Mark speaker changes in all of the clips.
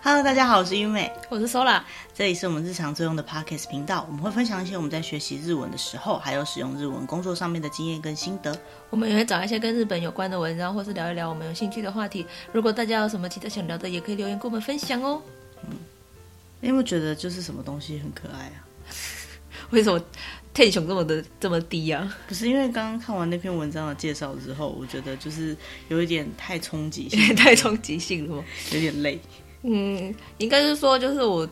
Speaker 1: Hello，大家好，我是优美，
Speaker 2: 我是 Sola，
Speaker 1: 这里是我们日常作用的 Podcast 频道，我们会分享一些我们在学习日文的时候，还有使用日文工作上面的经验跟心得。
Speaker 2: 我们也会找一些跟日本有关的文章，或是聊一聊我们有兴趣的话题。如果大家有什么其他想聊的，也可以留言跟我们分享哦。
Speaker 1: 嗯，你有没有觉得就是什么东西很可爱啊？
Speaker 2: 为什么 tension 这么的这么低啊？
Speaker 1: 不是因为刚刚看完那篇文章的介绍之后，我觉得就是有一点太冲击性，
Speaker 2: 太冲击性了，
Speaker 1: 有点累。
Speaker 2: 嗯，应该是说，就是我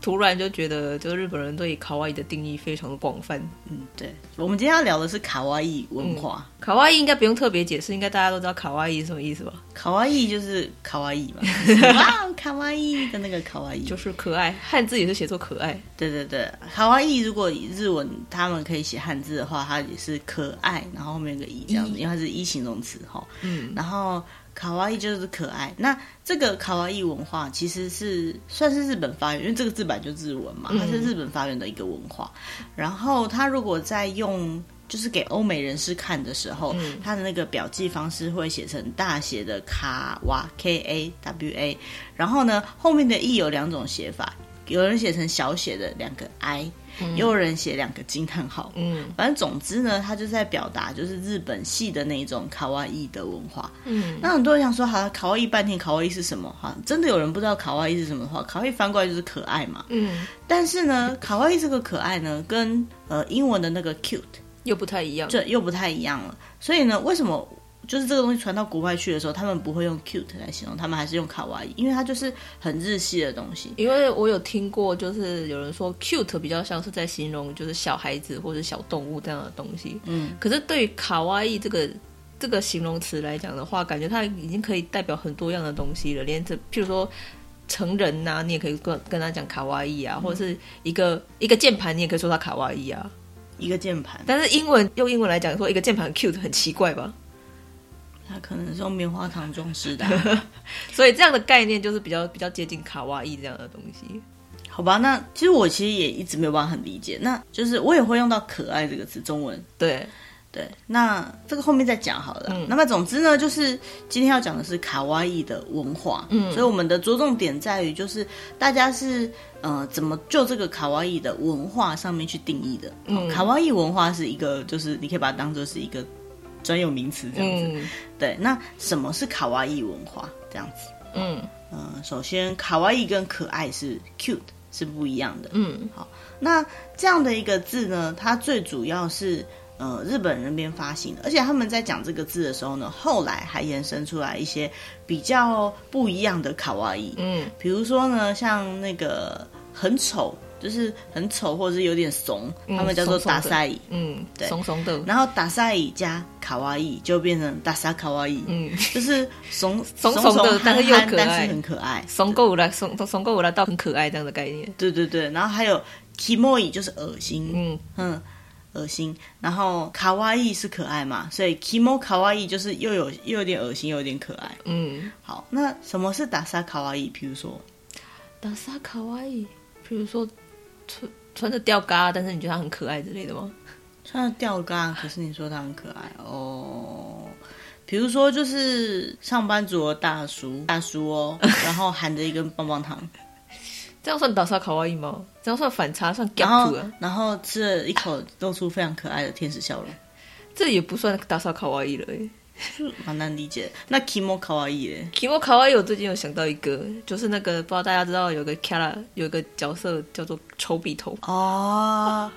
Speaker 2: 突然就觉得，就是日本人对卡哇伊的定义非常的广泛。
Speaker 1: 嗯，对，我们今天要聊的是卡哇伊文化。
Speaker 2: 嗯、卡哇伊应该不用特别解释，应该大家都知道卡哇伊什么意思吧？
Speaker 1: 卡哇伊就是卡哇伊嘛，哇，卡哇伊的那个卡哇伊
Speaker 2: 就是可爱，汉字也是写作可爱。
Speaker 1: 对对对，卡哇伊如果以日文他们可以写汉字的话，它也是可爱，然后后面有个一这样子，因为它是一形容词哈。嗯，然后。卡哇伊就是可爱，那这个卡哇伊文化其实是算是日本发源，因为这个字本来就日文嘛，它是日本发源的一个文化。嗯、然后他如果在用，就是给欧美人士看的时候，他、嗯、的那个表记方式会写成大写的卡哇 K A W A，然后呢后面的 E 有两种写法，有人写成小写的两个 I。也有人写两个惊叹号，嗯，反正总之呢，他就在表达就是日本系的那种卡哇伊的文化，嗯，那很多人想说，好，卡哇伊半天，卡哇伊是什么？哈，真的有人不知道卡哇伊是什么的话，卡哇伊翻过来就是可爱嘛，嗯，但是呢，卡哇伊这个可爱呢，跟呃英文的那个 cute
Speaker 2: 又不太一样，
Speaker 1: 这又不太一样了，所以呢，为什么？就是这个东西传到国外去的时候，他们不会用 cute 来形容，他们还是用卡哇伊，因为它就是很日系的东西。
Speaker 2: 因为我有听过，就是有人说 cute 比较像是在形容就是小孩子或者小动物这样的东西。嗯，可是对于卡哇伊这个这个形容词来讲的话，感觉它已经可以代表很多样的东西了。连这譬如说成人呐、啊，你也可以跟跟他讲卡哇伊啊，或者是一个一个键盘，你也可以说它卡哇伊啊，
Speaker 1: 一个键盘。
Speaker 2: 但是英文用英文来讲说一个键盘 cute 很奇怪吧？
Speaker 1: 它可能是用棉花糖装饰的，啊，
Speaker 2: 所以这样的概念就是比较比较接近卡哇伊这样的东西，
Speaker 1: 好吧？那其实我其实也一直没有办法很理解，那就是我也会用到“可爱”这个词，中文
Speaker 2: 对
Speaker 1: 对。那这个后面再讲好了。嗯、那么总之呢，就是今天要讲的是卡哇伊的文化，嗯，所以我们的着重点在于就是大家是呃怎么就这个卡哇伊的文化上面去定义的。嗯，卡哇伊文化是一个，就是你可以把它当做是一个。专有名词这样子，嗯、对。那什么是卡哇伊文化？这样子，嗯嗯、呃，首先卡哇伊跟可爱是 cute 是不一样的，嗯。好，那这样的一个字呢，它最主要是呃日本人那边发行的，而且他们在讲这个字的时候呢，后来还延伸出来一些比较不一样的卡哇伊，嗯，比如说呢，像那个很丑。就是很丑，或者是有点怂，嗯、他们叫做ダサい，嗯，对，怂怂的。然后ダサい加卡哇伊就变成ダサ卡哇伊，嗯，就是怂怂怂的，但是又可爱，但是很可爱。怂够了，怂怂够了，到很可爱这样的概念。对对对，然后还有キモい就是恶心，嗯嗯，恶心。然后卡哇伊是可爱嘛，所以キモ卡哇伊就是又有又有点恶心，又有点可爱。嗯，好，那什么是ダサ卡哇伊？比如说
Speaker 2: ダサ卡哇伊，比如说。 穿穿着吊嘎，但是你觉得他很可爱之类的吗？
Speaker 1: 穿着吊嘎，可是你说他很可爱哦。比如说，就是上班族的大叔，大叔哦，然后含着一根棒棒糖，
Speaker 2: 这样算打沙卡哇伊吗？这样算反差，算 gap
Speaker 1: 然后，然后吃了一口，露出非常可爱的天使笑容，
Speaker 2: 这也不算打沙卡哇伊了诶。
Speaker 1: 蛮难理解。那 Kimo 卡哇伊耶
Speaker 2: ，Kimo 卡哇伊，我最近有想到一个，就是那个不知道大家知道有个 Kara 有个角色叫做丑比头
Speaker 1: 哦，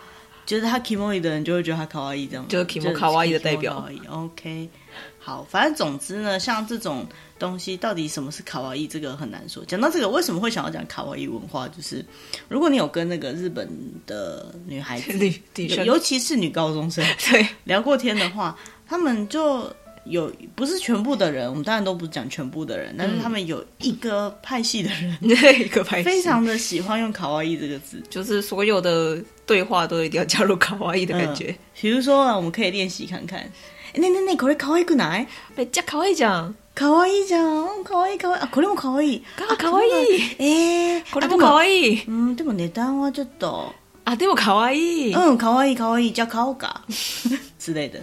Speaker 1: 就是他 Kimo 的人就会觉得他卡哇伊这样，
Speaker 2: 就是 Kimo 卡哇伊的代表。
Speaker 1: OK，好，反正总之呢，像这种东西，到底什么是卡哇伊，这个很难说。讲到这个，为什么会想要讲卡哇伊文化？就是如果你有跟那个日本的女孩子，尤其是女高中生，对聊过天的话，他们就。有不是全部的人，我们当然都不讲全部的人，嗯、但是他们有一个派系的人，
Speaker 2: 一个派系
Speaker 1: 非常的喜欢用卡哇伊这个字，
Speaker 2: 就是所有的对话都一定要加入卡哇伊的感觉。嗯、
Speaker 1: 比如说啊，我们可以练习看看。那那那，これ可爱くない？
Speaker 2: めっちゃ可爱いじゃん。
Speaker 1: 可爱いじゃん。可爱い可爱い。啊，これも可爱い。
Speaker 2: 啊，可爱い。
Speaker 1: えー、
Speaker 2: これも可爱い。
Speaker 1: 嗯，でも値段はちょっと。
Speaker 2: 啊，でも可爱い。
Speaker 1: 嗯，可爱い可爱い。じゃあ买おうか。之类的。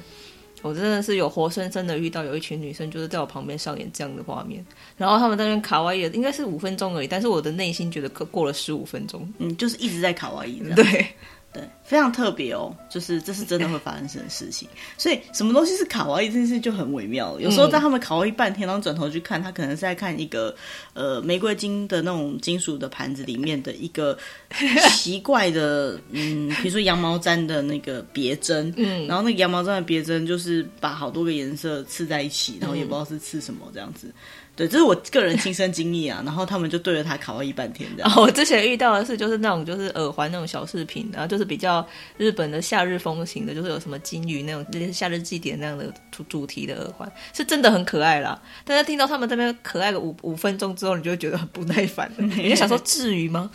Speaker 2: 我真的是有活生生的遇到有一群女生，就是在我旁边上演这样的画面，然后他们在那边卡哇伊，应该是五分钟而已，但是我的内心觉得过过了十五分钟，
Speaker 1: 嗯，就是一直在卡哇伊，
Speaker 2: 对。
Speaker 1: 对，非常特别哦，就是这是真的会发生的事情，所以什么东西是卡哇伊这件事就很微妙。有时候在他们卡哇伊半天，然后转头去看，他可能是在看一个呃玫瑰金的那种金属的盘子里面的一个 奇怪的，嗯，比如说羊毛毡的那个别针，嗯，然后那个羊毛毡的别针就是把好多个颜色刺在一起，然后也不知道是刺什么这样子。对，这是我个人亲身经历啊，然后他们就对着他卡哇伊半天这样。
Speaker 2: 哦，我之前遇到的是就是那种就是耳环那种小饰品，然后就是比较日本的夏日风情的，就是有什么金鱼那种类似夏日祭典那样的主主题的耳环，是真的很可爱啦。但是听到他们这边可爱个五五分钟之后，你就会觉得很不耐烦，你就想说至于吗？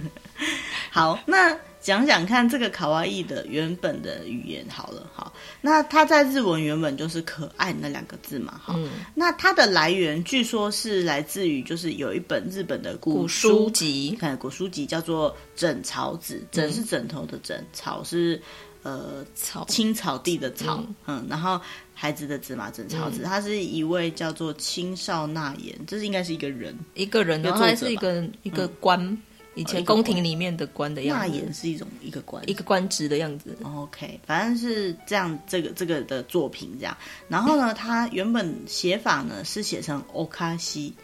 Speaker 1: 好，那。讲讲看这个卡哇伊的原本的语言好了，好，那它在日文原本就是可爱那两个字嘛，好，嗯、那它的来源据说是来自于就是有一本日本的古书，籍，看古书籍叫做《枕草子》，枕是枕头的枕，草是呃草。青草地的草，嗯，嗯，然后孩子的子嘛，枕草子，他、嗯、是一位叫做青少纳言，这是应该是一个人，
Speaker 2: 一个人，然后还是一个一个官。嗯以前宫廷里面的官的样子，
Speaker 1: 纳言是一种一个官，
Speaker 2: 一个官职的样子。
Speaker 1: OK，反正是这样，这个这个的作品这样。然后呢，他原本写法呢是写成欧卡西，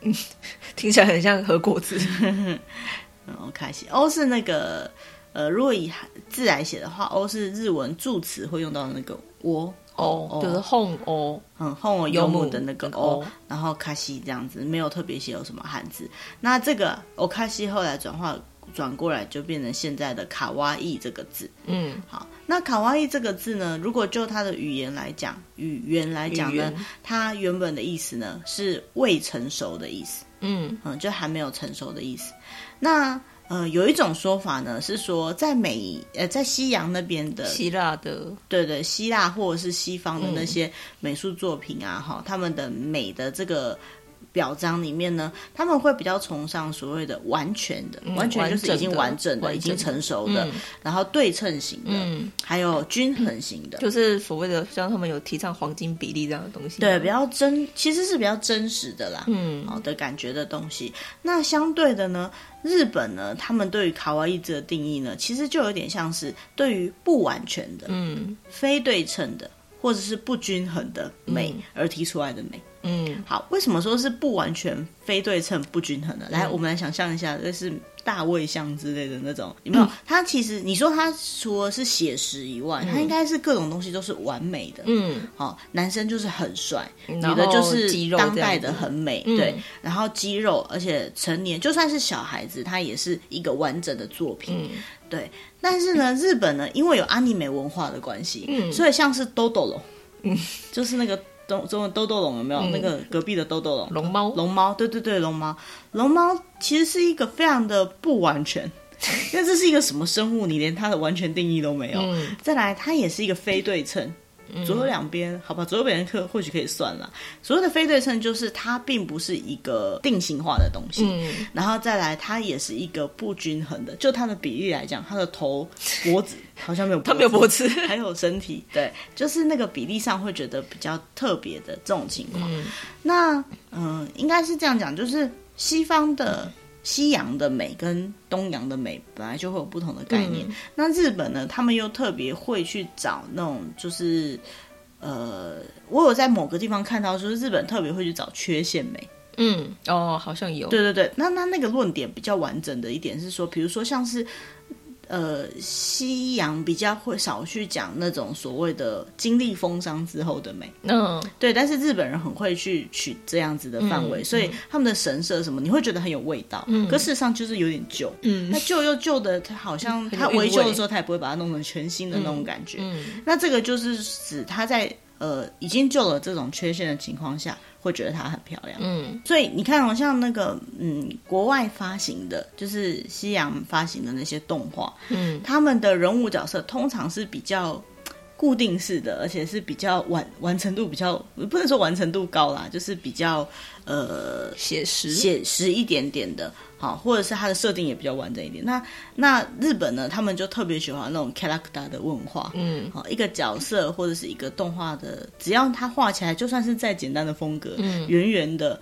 Speaker 2: 听起来很像和果子。
Speaker 1: 欧卡西，欧是那个呃，如果以字来写的话，欧是日文助词会用到的那个我。
Speaker 2: 哦，就是 home 哦，
Speaker 1: 嗯，home 游牧的那个哦，然后卡西这样子，没有特别写有什么汉字。那这个哦卡西后来转化转过来就变成现在的卡哇伊这个字。嗯，好，那卡哇伊这个字呢，如果就它的语言来讲，语言来讲呢，言它原本的意思呢是未成熟的意思。嗯嗯，就还没有成熟的意思。那呃，有一种说法呢，是说在美呃，在西洋那边的
Speaker 2: 希腊的，
Speaker 1: 对对，希腊或者是西方的那些美术作品啊，哈、嗯，他们的美的这个。表彰里面呢，他们会比较崇尚所谓的完全的，嗯、完全就是已经完整的、整的已经成熟的，嗯、然后对称型的，嗯、还有均衡型的，
Speaker 2: 就是所谓的像他们有提倡黄金比例这样的东西。
Speaker 1: 对，比较真，其实是比较真实的啦，嗯，好的感觉的东西。那相对的呢，日本呢，他们对于卡哇伊这个定义呢，其实就有点像是对于不完全的，嗯，非对称的，或者是不均衡的美而提出来的美。嗯，好，为什么说是不完全、非对称、不均衡的？来，我们来想象一下，这是大卫像之类的那种，有没有？它其实你说它除了是写实以外，它应该是各种东西都是完美的。嗯，好，男生就是很帅，女的就是当代的很美，对。然后肌肉，而且成年就算是小孩子，他也是一个完整的作品。对。但是呢，日本呢，因为有阿尼美文化的关系，嗯所以像是豆豆龙，嗯，就是那个。中中文兜兜龙有没有？嗯、那个隔壁的兜兜龙，
Speaker 2: 龙猫，
Speaker 1: 龙猫，对对对，龙猫，龙猫其实是一个非常的不完全，因为这是一个什么生物？你连它的完全定义都没有。嗯、再来，它也是一个非对称。左右两边，好吧，左右边课或许可以算了。所谓的非对称，就是它并不是一个定型化的东西。嗯，然后再来，它也是一个不均衡的。就它的比例来讲，它的头、脖子好像没有，它没有脖子，还有身体，对，就是那个比例上会觉得比较特别的这种情况。嗯，那嗯、呃，应该是这样讲，就是西方的。西洋的美跟东洋的美本来就会有不同的概念。嗯、那日本呢，他们又特别会去找那种，就是呃，我有在某个地方看到，就是日本特别会去找缺陷美。
Speaker 2: 嗯，哦，好像有。
Speaker 1: 对对对，那那那个论点比较完整的一点是说，比如说像是。呃，西洋比较会少去讲那种所谓的经历风霜之后的美，嗯，对。但是日本人很会去取这样子的范围，嗯、所以他们的神社什么，你会觉得很有味道。嗯，可事实上就是有点旧。嗯，那旧又旧的，他好像他维修的时候，他也不会把它弄成全新的那种感觉。嗯，嗯，那这个就是指他在呃已经救了这种缺陷的情况下。会觉得它很漂亮，嗯，所以你看，好像那个，嗯，国外发行的，就是西洋发行的那些动画，嗯，他们的人物角色通常是比较固定式的，而且是比较完完成度比较不能说完成度高啦，就是比较呃
Speaker 2: 写实
Speaker 1: 写实一点点的，好，或者是它的设定也比较完整一点。那那日本呢，他们就特别喜欢那种 character 的问话，嗯，好，一个角色或者是一个动画的，只要它画起来，就算是再简单的风格，嗯，圆圆的，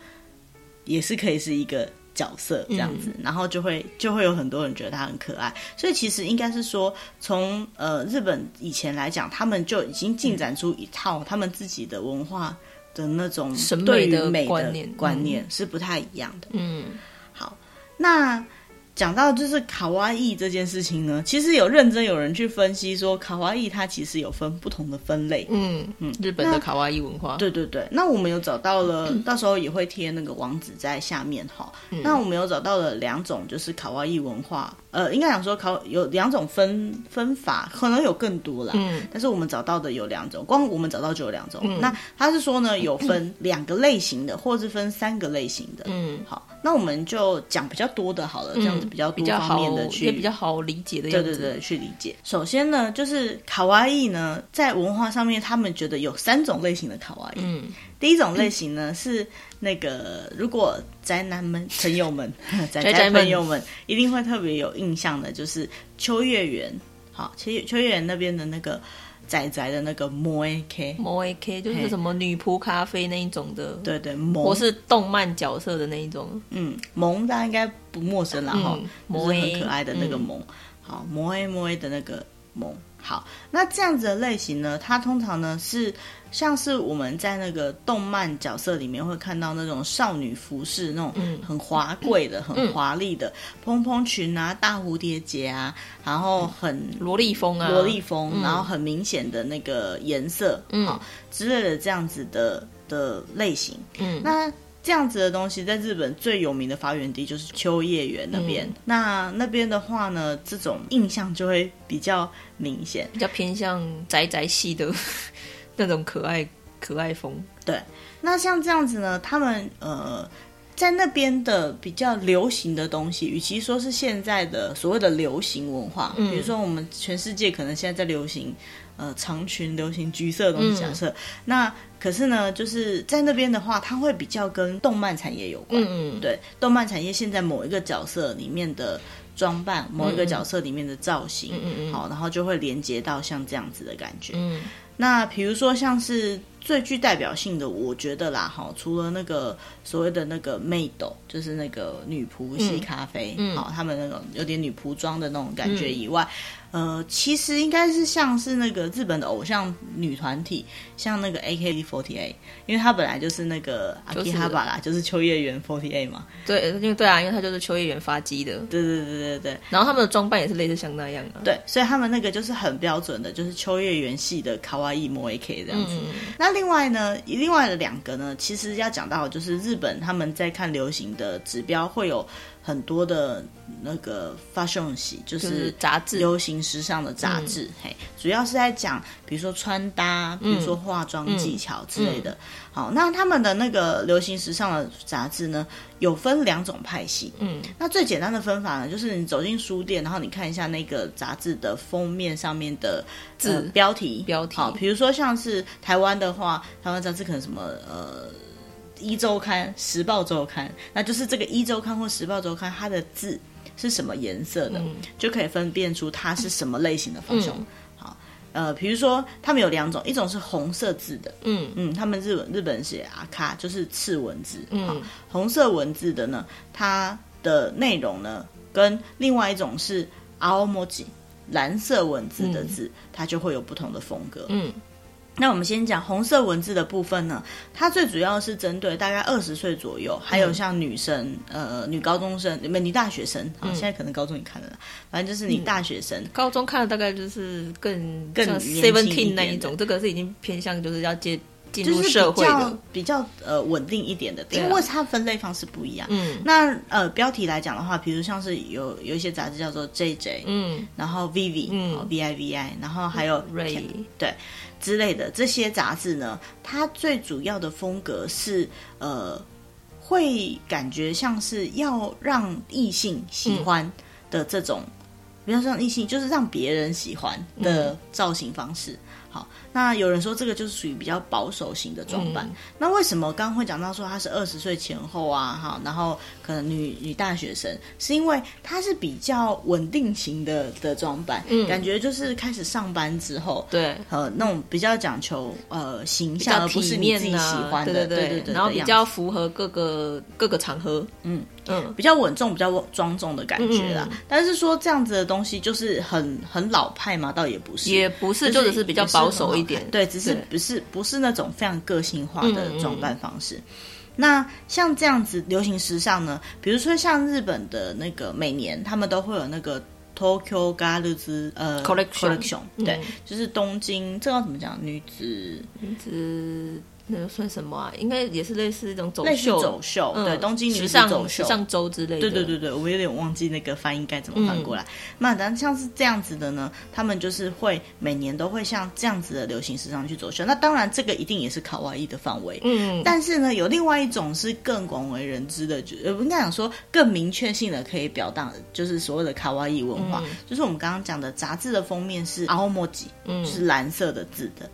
Speaker 1: 也是可以是一个。角色这样子，嗯、然后就会就会有很多人觉得他很可爱，所以其实应该是说，从呃日本以前来讲，他们就已经进展出一套他们自己的文化的那种对于美的观念，观念是不太一样的。嗯，好，那。讲到就是卡哇伊这件事情呢，其实有认真有人去分析说，卡哇伊它其实有分不同的分类。嗯
Speaker 2: 嗯，日本的卡哇伊文化。
Speaker 1: 对对对，那我们有找到了，嗯、到时候也会贴那个网址在下面哈。嗯、那我们有找到了两种，就是卡哇伊文化。呃，应该讲说考有两种分分法，可能有更多啦。嗯，但是我们找到的有两种，光我们找到就有两种。嗯，那他是说呢，有分两个类型的，或是分三个类型的。嗯，好，那我们就讲比较多的好了，这样子比较多方面的去，
Speaker 2: 也比较好理解的样子。
Speaker 1: 对对对，去理解。首先呢，就是卡哇伊呢，在文化上面，他们觉得有三种类型的卡哇伊。嗯。第一种类型呢，是那个如果宅男们朋友们 宅宅朋友们一定会特别有印象的，就是秋叶原。好，秋叶秋叶原那边的那个宅宅的那个 moe k
Speaker 2: moe k 就是什么女仆咖啡那一种的，
Speaker 1: 对对，
Speaker 2: 或是动漫角色的那一种。
Speaker 1: 嗯，萌大家应该不陌生了哈，萌很可爱的那个萌。好，moe moe 的那个萌。好，那这样子的类型呢，它通常呢是。像是我们在那个动漫角色里面会看到那种少女服饰，那种很华贵的、嗯、很华丽的蓬蓬裙啊、大蝴蝶结啊，然后很
Speaker 2: 萝莉风啊，
Speaker 1: 萝莉风，然后很明显的那个颜色，嗯，好之类的这样子的的类型。嗯，那这样子的东西在日本最有名的发源地就是秋叶原那边。嗯、那那边的话呢，这种印象就会比较明显，
Speaker 2: 比较偏向宅宅系的。那种可爱可爱风，
Speaker 1: 对。那像这样子呢，他们呃，在那边的比较流行的东西，与其说是现在的所谓的流行文化，嗯、比如说我们全世界可能现在在流行呃长裙、流行橘色的东西，假设、嗯、那可是呢，就是在那边的话，它会比较跟动漫产业有关。嗯嗯，对，动漫产业现在某一个角色里面的装扮，某一个角色里面的造型，嗯嗯，好，然后就会连接到像这样子的感觉，嗯。那比如说，像是最具代表性的，我觉得啦，哈，除了那个所谓的那个 maid，就是那个女仆系咖啡，嗯，好，他们那种有点女仆装的那种感觉以外。嗯呃，其实应该是像是那个日本的偶像女团体，像那个 AKB48，因为她本来就是那个阿基哈巴啦，就是秋叶原48嘛。
Speaker 2: 对，因为对啊，因为她就是秋叶原发迹的。
Speaker 1: 对对对对对。
Speaker 2: 然后他们的装扮也是类似像那样的。
Speaker 1: 对，所以他们那个就是很标准的，就是秋叶原系的卡哇伊摩 AK 这样子。嗯、那另外呢，另外的两个呢，其实要讲到就是日本他们在看流行的指标会有。很多的那个 fashion 系就是杂志，流行时尚的杂志，嗯、嘿，主要是在讲，比如说穿搭，比如说化妆技巧之类的。嗯嗯、好，那他们的那个流行时尚的杂志呢，有分两种派系。嗯，那最简单的分法呢，就是你走进书店，然后你看一下那个杂志的封面上面的字、呃、标题，标题。好，比如说像是台湾的话，台湾杂志可能什么呃。一周刊、时报周刊，那就是这个一周刊或时报周刊，它的字是什么颜色的，嗯、就可以分辨出它是什么类型的方向。嗯、好，呃，比如说他们有两种，一种是红色字的，嗯。嗯，他们日本日本写阿卡，就是赤文字，嗯，红色文字的呢，它的内容呢，跟另外一种是蓝色文字的字，嗯、它就会有不同的风格，嗯。那我们先讲红色文字的部分呢，它最主要是针对大概二十岁左右，还有像女生，呃，女高中生，没女大学生啊，现在可能高中也看了，反正就是你大学生，
Speaker 2: 高中看的大概就是更更 seventeen 那一种，这个是已经偏向就是要接进入社会的，
Speaker 1: 比较呃稳定一点的，因为它分类方式不一样。嗯，那呃标题来讲的话，比如像是有有一些杂志叫做 JJ，嗯，然后 Vivi，嗯，V I V I，然后还有 Ray，对。之类的这些杂志呢，它最主要的风格是呃，会感觉像是要让异性喜欢的这种，比较让异性就是让别人喜欢的造型方式。好，那有人说这个就是属于比较保守型的装扮。嗯、那为什么刚刚会讲到说她是二十岁前后啊？哈，然后可能女女大学生，是因为她是比较稳定型的的装扮，嗯，感觉就是开始上班之后，
Speaker 2: 对，
Speaker 1: 呃，那种比较讲求呃形象，而不是你自己喜欢的，对对对，对对对，
Speaker 2: 然后比较符合各个各个场合，
Speaker 1: 嗯嗯，比较稳重、比较庄重的感觉啦。嗯、但是说这样子的东西就是很很老派嘛，倒也不是，
Speaker 2: 也不是，就只是比较保守一点，
Speaker 1: 对，只是不是不是那种非常个性化的装扮方式。嗯嗯那像这样子流行时尚呢，比如说像日本的那个每年他们都会有那个 Tokyo Girls 呃 Collection，对，嗯、就是东京，这要怎么讲？女子
Speaker 2: 女子。那算什么啊？应该也是类似一种走
Speaker 1: 秀，走秀，对，东京女子走秀、
Speaker 2: 时尚周之类的。
Speaker 1: 对对对对，我有点忘记那个翻译该怎么翻过来。那但像是这样子的呢，他们就是会每年都会像这样子的流行时尚去走秀。那当然，这个一定也是卡哇伊的范围。嗯，但是呢，有另外一种是更广为人知的，就呃，应该讲说更明确性的可以表达，就是所谓的卡哇伊文化，就是我们刚刚讲的杂志的封面是青文字，嗯，就是蓝色的字的。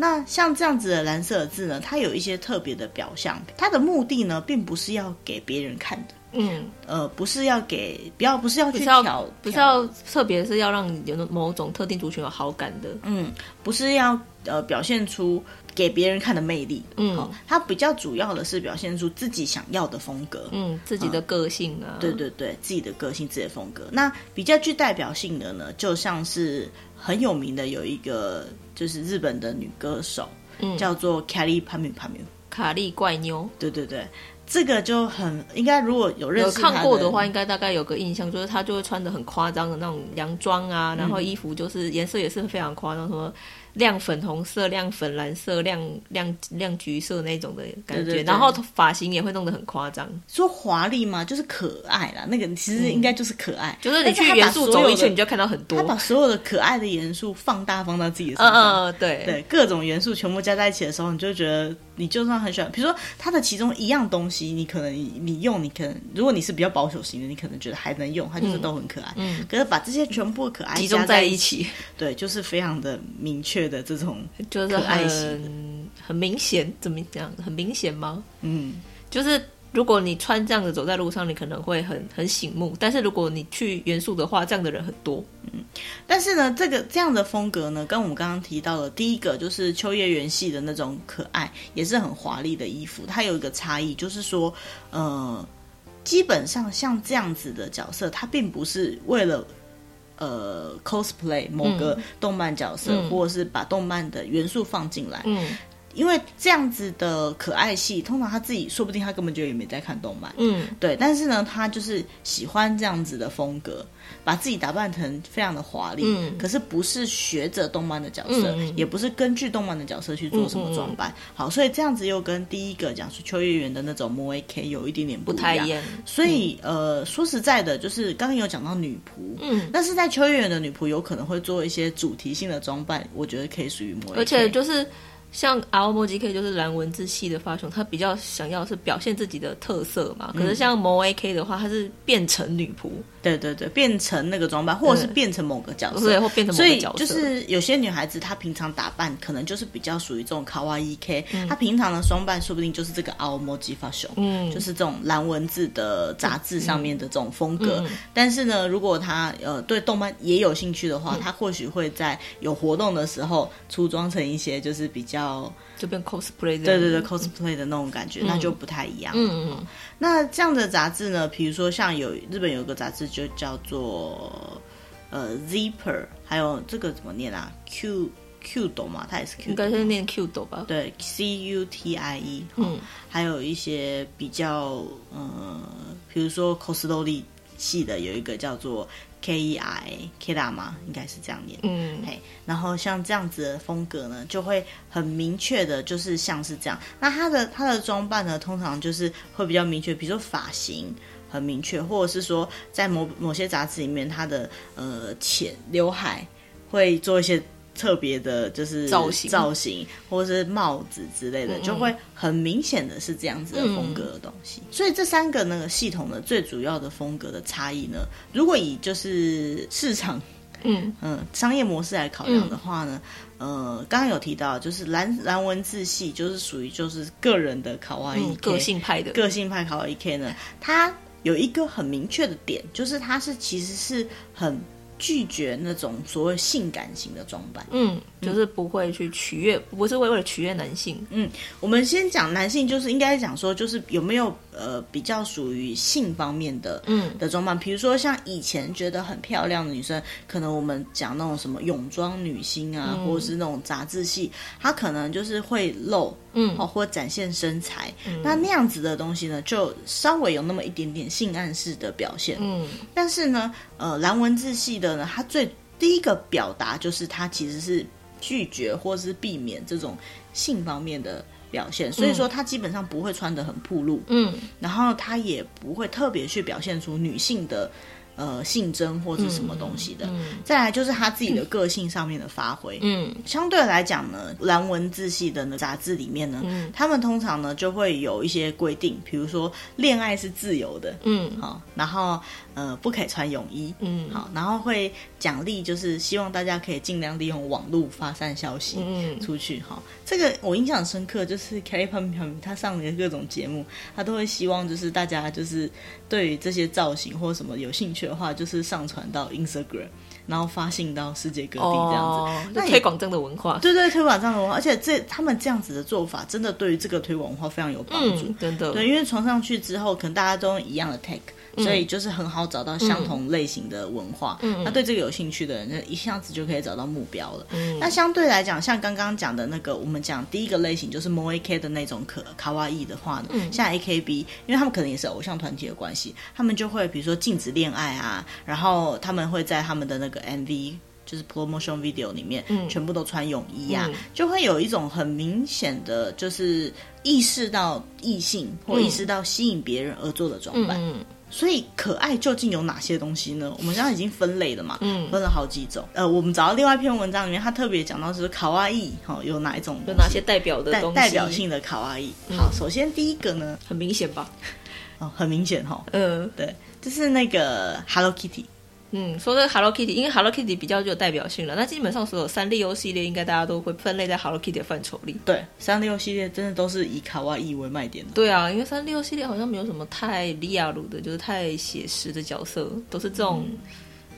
Speaker 1: 那像这样子的蓝色的字呢，它有一些特别的表象，它的目的呢，并不是要给别人看的，嗯，呃，不是要给，不要，不是要去挑，
Speaker 2: 不是要特别是要让有某种特定族群有好感的，
Speaker 1: 嗯，不是要呃表现出给别人看的魅力，嗯，它比较主要的是表现出自己想要的风格，
Speaker 2: 嗯，自己的个性啊，
Speaker 1: 对对对，自己的个性，自己的风格。那比较具代表性的呢，就像是很有名的有一个。就是日本的女歌手，嗯，叫做卡莉帕米帕米，
Speaker 2: 卡莉怪妞。
Speaker 1: 对对对，这个就很应该，如果有认识
Speaker 2: 有看过的话，应该大概有个印象，就是她就会穿的很夸张的那种洋装啊，然后衣服就是颜色也是非常夸张，什么。亮粉红色、亮粉蓝色、亮亮亮橘色那种的感觉，对对对，然后发型也会弄得很夸张。
Speaker 1: 说华丽嘛？就是可爱啦。那个其实应该就是可爱，嗯、
Speaker 2: 就是你去元素走一圈，你就看到很多。
Speaker 1: 他把所有的可爱的元素放大，放到自己的身上。
Speaker 2: 嗯嗯，对
Speaker 1: 对，各种元素全部加在一起的时候，你就觉得。你就算很喜欢，比如说它的其中一样东西，你可能你用，你可能如果你是比较保守型的，你可能觉得还能用，它就是都很可爱。嗯，可是把这些全部可爱
Speaker 2: 集中在一起，
Speaker 1: 对，就是非常的明确的这种
Speaker 2: 就是很很明显，怎么讲？很明显吗？
Speaker 1: 嗯，
Speaker 2: 就是。如果你穿这样子走在路上，你可能会很很醒目。但是如果你去元素的话，这样的人很多。
Speaker 1: 嗯，但是呢，这个这样的风格呢，跟我们刚刚提到的第一个就是秋叶原系的那种可爱，也是很华丽的衣服。它有一个差异，就是说，呃，基本上像这样子的角色，它并不是为了呃 cosplay 某个动漫角色，嗯、或者是把动漫的元素放进来。嗯。因为这样子的可爱系，通常他自己说不定他根本就也没在看动漫，嗯，对。但是呢，他就是喜欢这样子的风格，把自己打扮成非常的华丽，嗯。可是不是学着动漫的角色，嗯，也不是根据动漫的角色去做什么装扮。嗯嗯，好，所以这样子又跟第一个讲述秋叶原的那种 moe K 有一点点不，
Speaker 2: 不太一样。
Speaker 1: 所以，嗯，呃，说实在的，就是刚刚有讲到女仆，嗯，但是在秋叶原的女仆有可能会做一些主题性的装扮，我觉得可以属于 moe K，
Speaker 2: 而且就是。像 AOMOJK 就是蓝文字系的发雄，他比较想要是表现自己的特色嘛。可是像 MOAK 的话，他是变成女仆，
Speaker 1: 对对对，变成那个装扮，或者是变成某个角色，
Speaker 2: 对，或变成某个角色。
Speaker 1: 所以就是有些女孩子，她平常打扮可能就是比较属于这种卡哇伊 K，她平常的装扮说不定就是这个 AOMOJK 发雄，嗯，就是这种蓝文字的杂志上面的这种风格。但是呢，如果她呃对动漫也有兴趣的话，她或许会在有活动的时候出装成一些就是比较。要
Speaker 2: 就变 cosplay，
Speaker 1: 的对对对，cosplay 的那种感觉，嗯、那就不太一样。嗯嗯，那这样的杂志呢，比如说像有日本有个杂志就叫做呃 Zipper，还有这个怎么念啊？Q Q 斗嘛，它也是 Q，
Speaker 2: 应该是念 Q 斗吧？
Speaker 1: 对，C U T I E。嗯，还有一些比较呃，比如说 cosplay 系的有一个叫做。K E I K 大吗？应该是这样念。嗯，嘿，然后像这样子的风格呢，就会很明确的，就是像是这样。那他的他的装扮呢，通常就是会比较明确，比如说发型很明确，或者是说在某某些杂志里面，他的呃浅刘海会做一些。特别的，就是造型、造型，或者是帽子之类的，嗯嗯，就会很明显的是这样子的风格的东西。嗯、所以这三个那个系统的最主要的风格的差异呢，如果以就是市场嗯。嗯，商业模式来考量的话呢，嗯、呃，刚刚有提到就是蓝蓝文字系就是属于就是个人的卡哇伊、嗯、
Speaker 2: 个性派的。
Speaker 1: 个性派卡哇伊 K 呢，它有一个很明确的点，就是它是其实是很。拒绝那种所谓性感型的装扮，
Speaker 2: 嗯，就是不会去取悦，不是为为了取悦男性，
Speaker 1: 嗯，我们先讲男性，就是应该讲说，就是有没有呃比较属于性方面的，嗯。的装扮，比如说像以前觉得很漂亮的女生，可能我们讲那种什么泳装女星啊，嗯、或者是那种杂志系，她可能就是会露，嗯，或展现身材，嗯、那那样子的东西呢，就稍微有那么一点点性暗示的表现，嗯，但是呢，呃，蓝文字系的呢。他最第一个表达就是他其实是拒绝或是避免这种性方面的表现，所以说他基本上不会穿得很暴露，嗯，然后他也不会特别去表现出女性的。呃，性征或者什么东西的，再来就是他自己的个性上面的发挥。嗯，相对来讲呢，蓝文字系的呢杂志里面呢，嗯、他们通常呢就会有一些规定，比如说恋爱是自由的，嗯，好，然后呃不可以穿泳衣，嗯，好，然后会奖励，就是希望大家可以尽量利用网络发散消息，嗯，出去，哈，这个我印象深刻，就是 Kelly 他上的各种节目，他都会希望就是大家就是对于这些造型或什么有兴趣。的话就是上传到 Instagram，然后发信到世界各地这样子，
Speaker 2: 那、哦、推广这样的文化，
Speaker 1: 对对，推广这样的文化，而且这他们这样子的做法，真的对于这个推广文化非常有帮助，
Speaker 2: 嗯、真的。
Speaker 1: 对，因为传上去之后，可能大家都用一样的 tag。所以就是很好找到相同类型的文化，嗯，那对这个有兴趣的人，那一下子就可以找到目标了。嗯，那相对来讲，像刚刚讲的那个，我们讲第一个类型就是 Moe K 的那种可卡哇伊的话呢，嗯，像 AKB，因为他们可能也是偶像团体的关系，他们就会比如说禁止恋爱啊，然后他们会在他们的那个 MV，就是 Promotion Video 里面，嗯，全部都穿泳衣啊，嗯，就会有一种很明显的就是意识到异性或意识到吸引别人而做的装扮。嗯。嗯所以可爱究竟有哪些东西呢？我们现在已经分类了嘛，嗯，分了好几种。呃，我们找到另外一篇文章里面，他特别讲到就是卡哇伊，哈，有哪一种，
Speaker 2: 有哪些代表的东西，
Speaker 1: 代表性的卡哇伊。好，首先第一个呢，
Speaker 2: 很明显吧？
Speaker 1: 哦，很明显哈，嗯，对，就是那个 Hello Kitty。
Speaker 2: 嗯，说这个 Hello Kitty，因为 Hello Kitty 比较具有代表性了。那基本上所有三丽鸥系列，应该大家都会分类在 Hello Kitty 的范畴里。
Speaker 1: 对，三丽鸥系列真的都是以卡哇伊为卖点的。
Speaker 2: 对啊，因为三丽鸥系列好像没有什么太利亚鲁的，就是太写实的角色，都是这种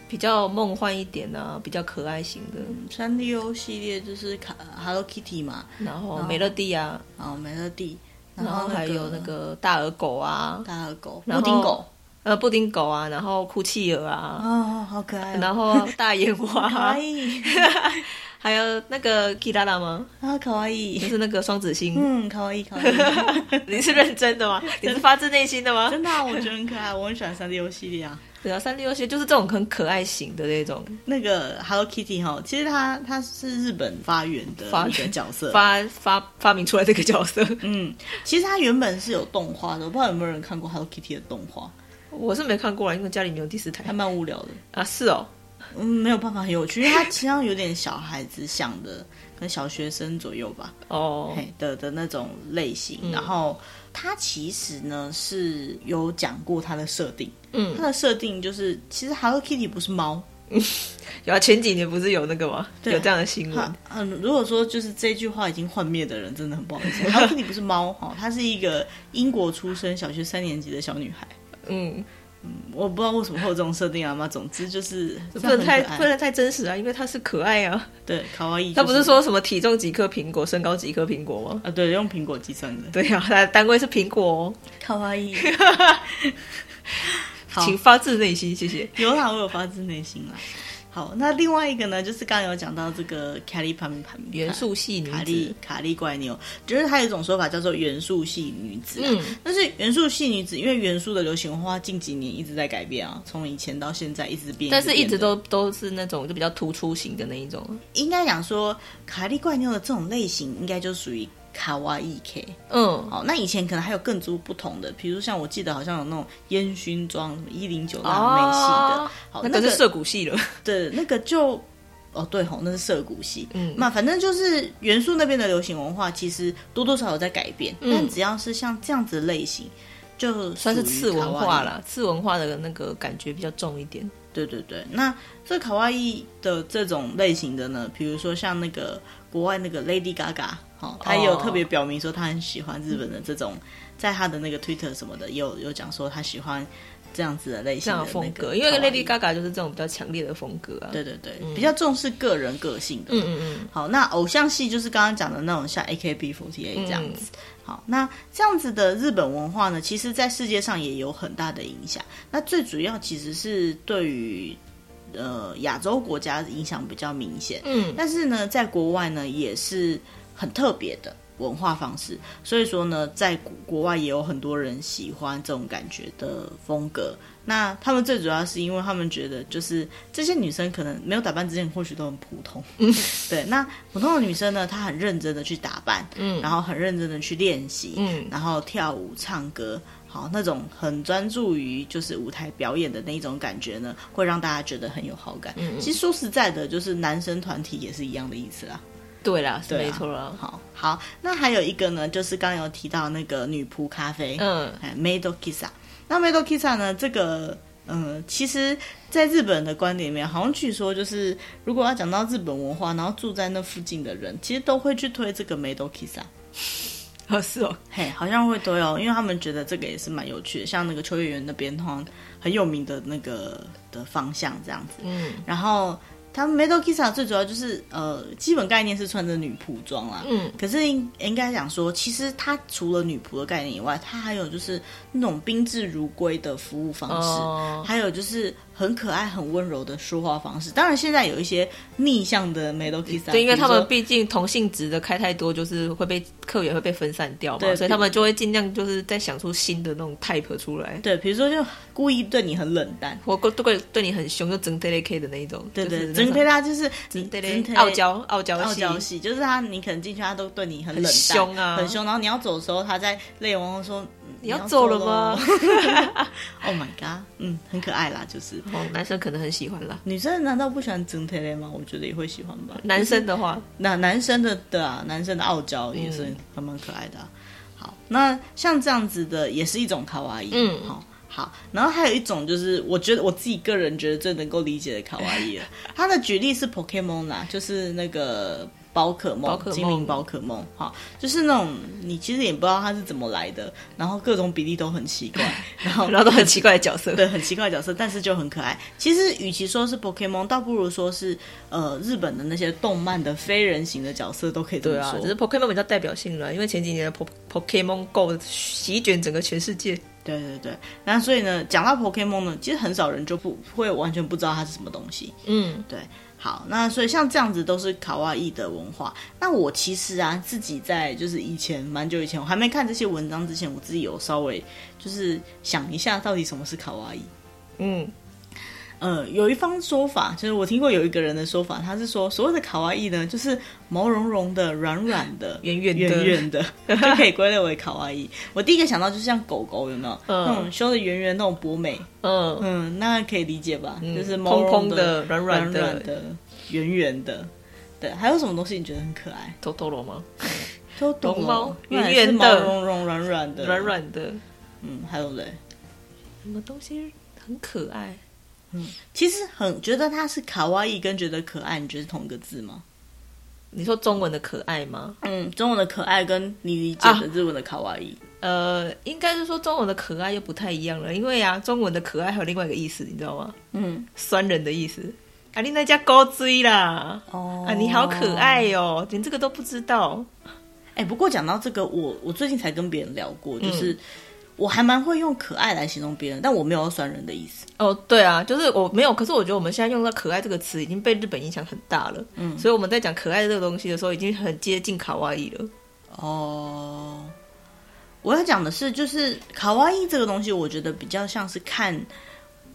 Speaker 2: 比较梦幻一点啊，比较可爱型的。
Speaker 1: 三丽鸥系列就是卡 Hello Kitty 嘛，
Speaker 2: 然后美乐蒂啊，
Speaker 1: 哦美乐蒂，
Speaker 2: 然后还有那个大耳狗啊，
Speaker 1: 大耳狗，
Speaker 2: 布丁狗。呃，布丁狗啊，然后哭泣鹅啊，
Speaker 1: 哦，好可爱、哦。
Speaker 2: 然后大眼蛙，
Speaker 1: 可爱。
Speaker 2: 还有那个 Kitara 吗？
Speaker 1: 啊，可以。
Speaker 2: 就是那个双子星。
Speaker 1: 嗯，可以，可以。
Speaker 2: 你是认真的吗？你是发自内心的吗？
Speaker 1: 真的、啊，我觉得很可爱，我很喜欢三丽鸥系列啊。
Speaker 2: 对啊，三丽鸥系列就是这种很可爱型的那种。
Speaker 1: 那个 Hello Kitty 哈，其实它它是日本发源的一个角色，
Speaker 2: 发发发明出来这个角色。
Speaker 1: 嗯，其实它原本是有动画的，我不知道有没有人看过 Hello Kitty 的动画。
Speaker 2: 我是没看过啊，因为家里没有第四台，
Speaker 1: 还蛮无聊的
Speaker 2: 啊。是哦，
Speaker 1: 嗯，没有办法很有趣，因为它其实上有点小孩子想的，可能小学生左右吧。哦，嘿的的那种类型。嗯、然后它其实呢是有讲过它的设定，嗯，它的设定就是其实 Hello Kitty 不是猫，
Speaker 2: 有啊，前几年不是有那个吗？对有这样的新闻。
Speaker 1: 嗯，如果说就是这句话已经幻灭的人，真的很不好意思。Hello Kitty 不是猫哈，她是一个英国出生、小学三年级的小女孩。嗯嗯，我不知道为什么会有这种设定啊嘛。总之就是
Speaker 2: 不能太不能太真实啊，因为它是可爱啊。
Speaker 1: 对，卡哇伊。
Speaker 2: 他不是说什么体重几颗苹果，身高几颗苹果吗？
Speaker 1: 啊，对，用苹果计算的。
Speaker 2: 对呀，它的单位是苹果哦。
Speaker 1: 卡哇伊。
Speaker 2: 好请发自内心，谢谢。
Speaker 1: 有啦，我有发自内心啦。好，那另外一个呢，就是刚刚有讲到这个卡利潘潘
Speaker 2: 元素系女子，卡利
Speaker 1: 卡利怪妞，就是它有一种说法叫做元素系女子，啊。嗯，但是元素系女子，因为元素的流行文化近几年一直在改变啊，从以前到现在一直变，
Speaker 2: 但是一直都都是那种就比较突出型的那一种。
Speaker 1: 应该讲说，卡利怪妞的这种类型，应该就属于。卡哇伊 K，嗯，好，那以前可能还有更多不同的，比如像我记得好像有那种烟熏妆，什么一零九辣妹系的，哦、好，
Speaker 2: 那个是涩谷系了，
Speaker 1: 对，那个就，哦，对吼，那是涩谷系，嗯，那反正就是元素那边的流行文化，其实多多少少有在改变，嗯、但只要是像这样子的类型，就
Speaker 2: 算是次文化了，次文化的那个感觉比较重一点。
Speaker 1: 对对对，那这卡哇伊的这种类型的呢，比如说像那个国外那个 Lady Gaga，哦，他也有特别表明说他很喜欢日本的这种，嗯、在他的那个 Twitter 什么的，有有讲说他喜欢这样子的类型的风格，
Speaker 2: 因为 Lady Gaga 就是这种比较强烈的风格啊。
Speaker 1: 对对对，嗯、比较重视个人个性的。嗯嗯嗯。好，那偶像系就是刚刚讲的那种，像 AKB48 这样子。嗯、好，那这样子的日本文化呢，其实在世界上也有很大的影响。那最主要其实是对于呃亚洲国家影响比较明显。嗯。但是呢，在国外呢，也是很特别的。文化方式，所以说呢，在国外也有很多人喜欢这种感觉的风格。那他们最主要是因为他们觉得，就是这些女生可能没有打扮之前，或许都很普通。嗯，对。那普通的女生呢，她很认真的去打扮，嗯，然后很认真的去练习，嗯，然后跳舞、唱歌，好，那种很专注于就是舞台表演的那一种感觉呢，会让大家觉得很有好感。嗯，其实说实在的，就是男生团体也是一样的意思啦。
Speaker 2: 对啦，是没错了。
Speaker 1: 好，好，那还有一个呢，就是刚刚有提到那个女仆咖啡，嗯，Maid Kissa。那 Maid Kissa 呢，这个，嗯，其实在日本的观点里面，好像据说就是，如果要讲到日本文化，然后住在那附近的人，其实都会去推这个 Maid Kissa。
Speaker 2: 哦，是哦，
Speaker 1: 嘿，好像会推哦，因为他们觉得这个也是蛮有趣的，像那个秋叶原那边，好像很有名的那个的方向这样子。嗯，然后。他们 Maid Kissa 最主要就是呃，基本概念是穿着女仆装啦。嗯，可是应应该讲说，其实它除了女仆的概念以外，它还有就是那种宾至如归的服务方式，哦、还有就是。很可爱、很温柔的说话方式。当然，现在有一些逆向的 Maid Kissa，
Speaker 2: 对，因为他们毕竟同性质的开太多，就是会被客源会被分散掉嘛，对，所以他们就会尽量就是在想出新的那种 type 出来。
Speaker 1: 对，比如说就故意对你很冷淡，
Speaker 2: 或对对你很凶，就整 K 的那一种。
Speaker 1: 对对，整 K 他就是
Speaker 2: 傲娇、傲娇、
Speaker 1: 傲娇系，就是他你可能进去，他都对你很冷凶啊，很凶。然后你要走的时候，他在泪汪汪说。
Speaker 2: 你要走了吗
Speaker 1: ？Oh my god，嗯，很可爱啦，就是。
Speaker 2: 哦，男生可能很喜欢啦。
Speaker 1: 女生难道不喜欢整体嘞吗？我觉得也会喜欢吧。
Speaker 2: 男生的话，
Speaker 1: 那男生的对啊，男生的傲娇也是还蛮可爱的啊。好，那像这样子的也是一种卡哇伊。嗯，好，好。然后还有一种就是，我觉得我自己个人觉得最能够理解的卡哇伊了。他的举例是 Pokemon 啦，就是那个。宝可梦，精灵宝可梦，哈，就是那种你其实也不知道它是怎么来的，然后各种比例都很奇怪，然后
Speaker 2: 然后都很奇怪的角色，
Speaker 1: 对，很奇怪的角色，但是就很可爱。其实与其说是 Pokemon，倒不如说是呃日本的那些动漫的非人形的角色都可以这么说。
Speaker 2: 对啊，只是 Pokemon 比较代表性了，因为前几年的 Pokemon Go 席卷整个全世界。
Speaker 1: 对对对，那所以呢，讲到 Pokemon 呢，其实很少人就不会完全不知道它是什么东西。嗯，对。好，那所以像这样子都是卡哇伊的文化。那我其实啊，自己在就是以前蛮久以前，我还没看这些文章之前，我自己有稍微就是想一下，到底什么是卡哇伊。嗯。呃，有一方说法，就是我听过有一个人的说法，他是说所谓的卡哇伊呢，就是毛茸茸的、软软的、圆圆圆圆的，就可以归类为卡哇伊。我第一个想到就是像狗狗有没有？嗯，那种修的圆圆那种博美，嗯嗯，那可以理解吧？嗯、就是毛茸茸的、软软的、圆圆的。对，还有什么东西你觉得很可爱？
Speaker 2: 托托罗吗？
Speaker 1: 托托罗
Speaker 2: 猫，圆圆的、毛
Speaker 1: 茸茸、软软的、
Speaker 2: 软软的。
Speaker 1: 嗯，还有嘞，
Speaker 2: 什么东西很可爱？
Speaker 1: 嗯，其实很觉得它是卡哇伊，跟觉得可爱，你觉得是同一个字吗？
Speaker 2: 你说中文的可爱吗？
Speaker 1: 嗯，中文的可爱跟你理解的日文的卡哇伊，
Speaker 2: 啊，呃，应该是说中文的可爱又不太一样了，因为啊，中文的可爱还有另外一个意思，你知道吗？嗯，酸人的意思。啊，你那家高追啦！哦，啊，你好可爱哟，哦，连这个都不知道。
Speaker 1: 哎，不过讲到这个，我我最近才跟别人聊过，就是。嗯我还蛮会用可爱来形容别人，但我没有要酸人的意思。
Speaker 2: 哦，对啊，就是我没有。可是我觉得我们现在用到“可爱”这个词已经被日本影响很大了。嗯，所以我们在讲可爱这个东西的时候，已经很接近卡哇伊了。
Speaker 1: 哦，我要讲的是，就是卡哇伊这个东西，我觉得比较像是看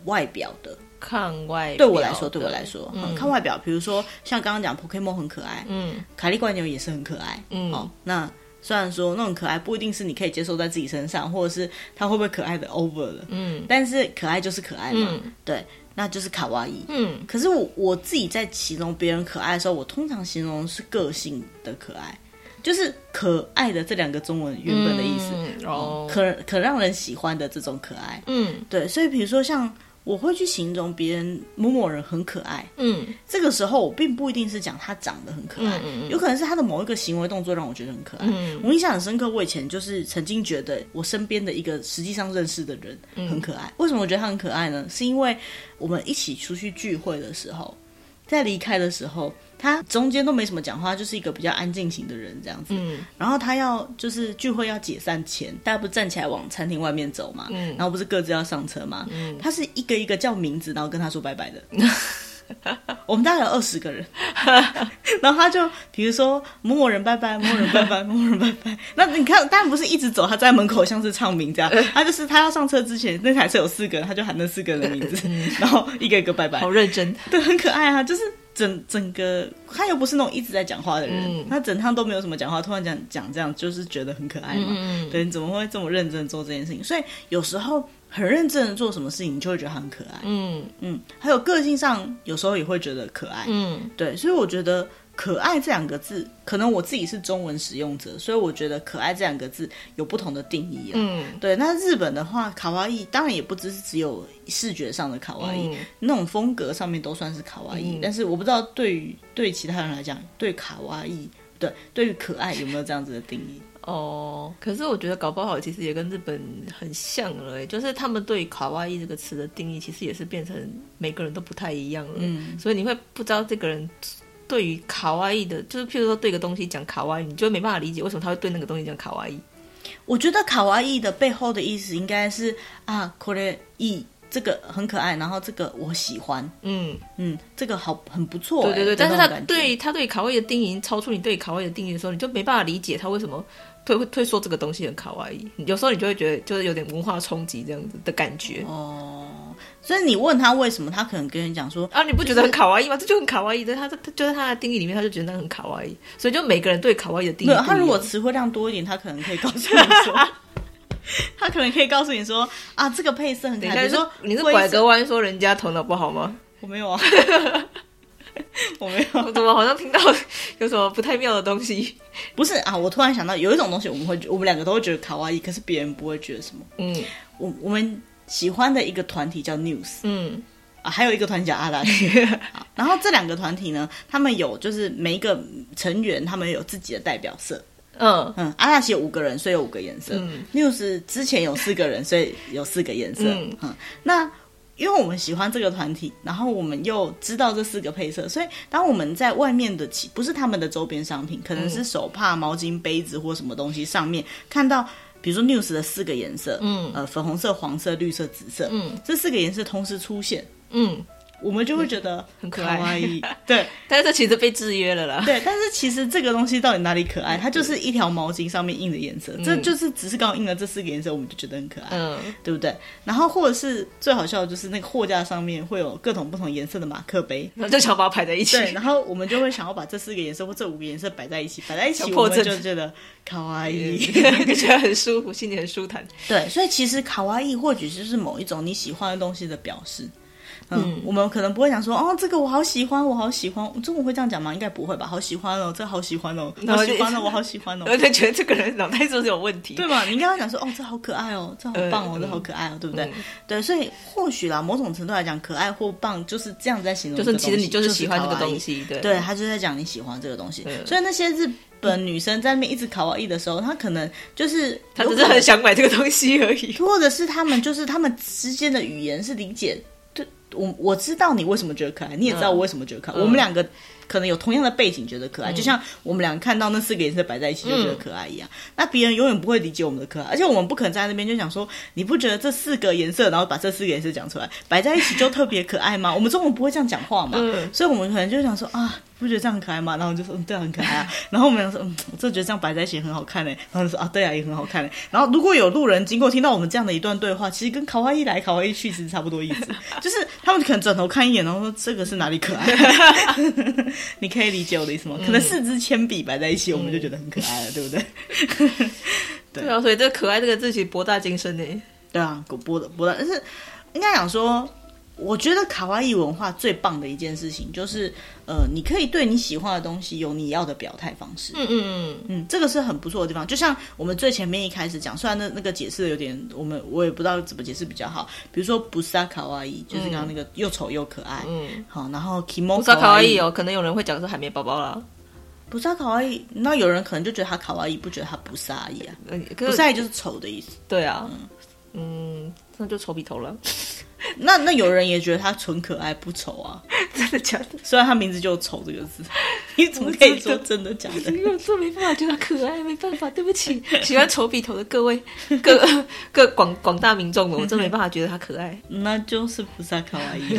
Speaker 1: 外表的，
Speaker 2: 看外表。
Speaker 1: 对我来说，对我来说，嗯，看外表。比如说像刚刚讲 Pokemon 很可爱，嗯，卡利怪牛也是很可爱，嗯，哦，那。虽然说那种可爱不一定是你可以接受在自己身上，或者是他会不会可爱的 over 了，嗯，但是可爱就是可爱嘛，嗯、对，那就是卡哇伊，嗯。可是我我自己在形容别人可爱的时候，我通常形容是个性的可爱，就是可爱的这两个中文原本的意思，嗯、哦，可可让人喜欢的这种可爱，嗯，对。所以比如说像我会去形容别人某某人很可爱，
Speaker 2: 嗯，
Speaker 1: 这个时候我并不一定是讲他长得很可爱，
Speaker 2: 嗯嗯
Speaker 1: 有可能是他的某一个行为动作让我觉得很可爱。
Speaker 2: 嗯
Speaker 1: 我印象很深刻，我以前就是曾经觉得我身边的一个实际上认识的人很可爱。为什么我觉得他很可爱呢？是因为我们一起出去聚会的时候，在离开的时候，他中间都没什么讲话，就是一个比较安静型的人这样子。
Speaker 2: 嗯
Speaker 1: 然后他要就是聚会要解散前，大家不是站起来往餐厅外面走嘛？
Speaker 2: 嗯
Speaker 1: 然后不是各自要上车嘛？
Speaker 2: 嗯
Speaker 1: 他是一个一个叫名字，然后跟他说拜拜的。我们大概有二十个人，然后他就比如说某某人拜拜，某某人拜拜，某某人拜拜。那你看，当然不是一直走，他在门口像是唱名这样，他就是他要上车之前，那台车有四个人，他就喊那四个人的名字，然后一个一个拜拜，
Speaker 2: 好认真，
Speaker 1: 对，很可爱啊，就是。整整个他又不是那种一直在讲话的人，
Speaker 2: 嗯
Speaker 1: 他整趟都没有什么讲话，突然讲讲这样，就是觉得很可爱嘛。
Speaker 2: 嗯
Speaker 1: 对，你怎么会这么认真做这件事情？所以有时候很认真的做什么事情，你就会觉得他很可爱。
Speaker 2: 嗯
Speaker 1: 嗯，还有个性上，有时候也会觉得可爱。
Speaker 2: 嗯
Speaker 1: 对，所以我觉得“可爱”这两个字，可能我自己是中文使用者，所以我觉得“可爱”这两个字有不同的定义啊。
Speaker 2: 嗯
Speaker 1: 对，那日本的话，卡哇伊当然也不只是只有视觉上的卡哇伊，
Speaker 2: 嗯
Speaker 1: 那种风格上面都算是卡哇伊。
Speaker 2: 嗯
Speaker 1: 但是我不知道对于对其他人来讲，对卡哇伊，对对于可爱有没有这样子的定义？
Speaker 2: 哦，可是我觉得搞不好其实也跟日本很像了欸，就是他们对卡哇伊这个词的定义，其实也是变成每个人都不太一样了。
Speaker 1: 嗯，
Speaker 2: 所以你会不知道这个人对于卡哇伊的，就是譬如说对一个东西讲卡哇伊，你就会没办法理解为什么他会对那个东西讲卡哇伊。
Speaker 1: 我觉得卡哇伊的背后的意思应该是啊，これいい这个很可爱，然后这个我喜欢，
Speaker 2: 嗯，
Speaker 1: 嗯，这个好很不错欸。
Speaker 2: 对对对。但是他
Speaker 1: 这种感觉
Speaker 2: 对他对卡哇伊的定义超出你对卡哇伊的定义的时候，你就没办法理解他为什么会会会说这个东西很卡哇伊。有时候你就会觉得就是有点文化冲击这样子的感觉。
Speaker 1: 哦， 所以你问他为什么，他可能跟你讲说
Speaker 2: 啊，你不觉得很卡哇伊吗？这就很卡哇伊的，他他就在他的定义里面，他就觉得那很卡哇伊。所以就每个人对卡哇伊的定义
Speaker 1: 他如果词汇量多一点，他可能可以告诉你说，他可能可以告诉你说啊，这个配色很可爱。
Speaker 2: 等一下，
Speaker 1: 比如说
Speaker 2: 你是拐个弯说人家头脑不好吗？
Speaker 1: 我没有啊，我没有，
Speaker 2: 我怎么好像听到有什么不太妙的东西？
Speaker 1: 不是啊，我突然想到有一种东西，我们会我们两个都会觉得卡哇伊，可是别人不会觉得什么。
Speaker 2: 嗯
Speaker 1: 我我们喜欢的一个团体叫 News
Speaker 2: 嗯
Speaker 1: 啊，还有一个团体叫阿拉西。然后这两个团体呢，他们有就是每一个成员，他们有自己的代表色。
Speaker 2: 嗯
Speaker 1: 嗯，阿拉西有五个人，所以有五个颜色。
Speaker 2: 嗯
Speaker 1: News 之前有四个人，所以有四个颜色。
Speaker 2: 嗯
Speaker 1: 嗯那因为我们喜欢这个团体，然后我们又知道这四个配色，所以当我们在外面的其不是他们的周边商品，可能是手帕、毛巾、杯子或什么东西上面看到，比如说 News 的四个颜色，
Speaker 2: 嗯。
Speaker 1: 呃，粉红色、黄色、绿色、紫色，
Speaker 2: 嗯。
Speaker 1: 这四个颜色同时出现，
Speaker 2: 嗯，
Speaker 1: 我们就会觉得
Speaker 2: 很可
Speaker 1: 爱。对
Speaker 2: 但是其实被制约了啦。
Speaker 1: 对，但是其实这个东西到底哪里可爱？它就是一条毛巾上面印的颜色，这就是只是刚好印了这四个颜色，我们就觉得很可爱。
Speaker 2: 嗯
Speaker 1: 对不对？然后或者是最好笑的就是那个货架上面会有各种不同颜色的马克杯，
Speaker 2: 然后就想把它排在一起。
Speaker 1: 对，然后我们就会想要把这四个颜色或这五个颜色摆在一起，摆在一起，我
Speaker 2: 们
Speaker 1: 就觉得卡哇伊。
Speaker 2: 就觉得很舒服，心里很舒坦。
Speaker 1: 对，所以其实卡哇伊或许就是某一种你喜欢的东西的表示。嗯，我们可能不会讲说哦，这个我好喜欢，我好喜欢。中文会这样讲吗？应该不会吧？好喜欢哦，这好喜欢哦，好喜欢哦，我好喜欢哦。
Speaker 2: 我就觉得这个人脑袋是不是有问题？
Speaker 1: 对嘛？你刚刚讲说哦，这好可爱哦，这好棒哦，
Speaker 2: 嗯
Speaker 1: 这好可爱哦，对不对？
Speaker 2: 嗯
Speaker 1: 对，所以或许啦，某种程度来讲，可爱或棒就是这样在形容。
Speaker 2: 就是其实你就是喜
Speaker 1: 欢这个
Speaker 2: 东西，对
Speaker 1: 对，他就在讲你喜欢这个东西。
Speaker 2: 嗯
Speaker 1: 所以那些日本女生在那边一直卡哇伊的时候，她可能就是
Speaker 2: 她只是很想买这个东西而已。
Speaker 1: 或者是他们就是他们之间的语言是理解。对我我知道你为什么觉得可爱，你也知道我为什么觉得可爱。
Speaker 2: 嗯
Speaker 1: 我们两个可能有同样的背景觉得可爱，
Speaker 2: 嗯
Speaker 1: 就像我们两个看到那四个颜色摆在一起就觉得可爱一样。那别人永远不会理解我们的可爱，而且我们不可能在那边就想说，你不觉得这四个颜色，然后把这四个颜色讲出来，摆在一起就特别可爱吗？我们中文不会这样讲话嘛，
Speaker 2: 嗯
Speaker 1: 所以我们可能就想说啊。不觉得这样很可爱吗？然后就说嗯，对啊，很可爱啊。然后我们俩说嗯，我就觉得这样摆在一起很好看嘞。然后就说啊，对啊，也很好看嘞。然后如果有路人经过，听到我们这样的一段对话，其实跟卡哇伊来卡哇伊去其实差不多意思，就是他们可能转头看一眼，然后说这个是哪里可爱？你可以理解我的意思吗？可能四支铅笔摆在一起，我们就觉得很可爱了，对不对？对
Speaker 2: 对啊，所以这个可爱这个字其实博大精深呢。
Speaker 1: 对啊，狗博的博大，但是应该讲说，我觉得卡哇伊文化最棒的一件事情就是，呃，你可以对你喜欢的东西有你要的表态方式。
Speaker 2: 嗯嗯嗯
Speaker 1: 嗯，这个是很不错的地方。就像我们最前面一开始讲，虽然那那个解释的有点，我们我也不知道怎么解释比较好。比如说不杀卡哇伊，就是刚刚那个又丑又可爱。嗯，好，然后 kimo
Speaker 2: 不杀卡哇伊哦，可能有人会讲是海绵宝宝啦。
Speaker 1: 不杀卡哇伊，那有人可能就觉得他卡哇伊，不觉得他不杀伊啊？
Speaker 2: 嗯，
Speaker 1: 不杀伊就是丑的意思。
Speaker 2: 对啊，嗯，嗯，那就丑笔头了。
Speaker 1: 那那有人也觉得他纯可爱不丑啊？
Speaker 2: 真的假的？
Speaker 1: 虽然他名字就“丑”这个字，你怎么可以说真的假的？
Speaker 2: 因为我真没办法觉得他可爱，没办法，对不起，喜欢丑笔头的各位各各广广大民众们，我真没办法觉得他可爱。
Speaker 1: 那就是不是卡哇伊。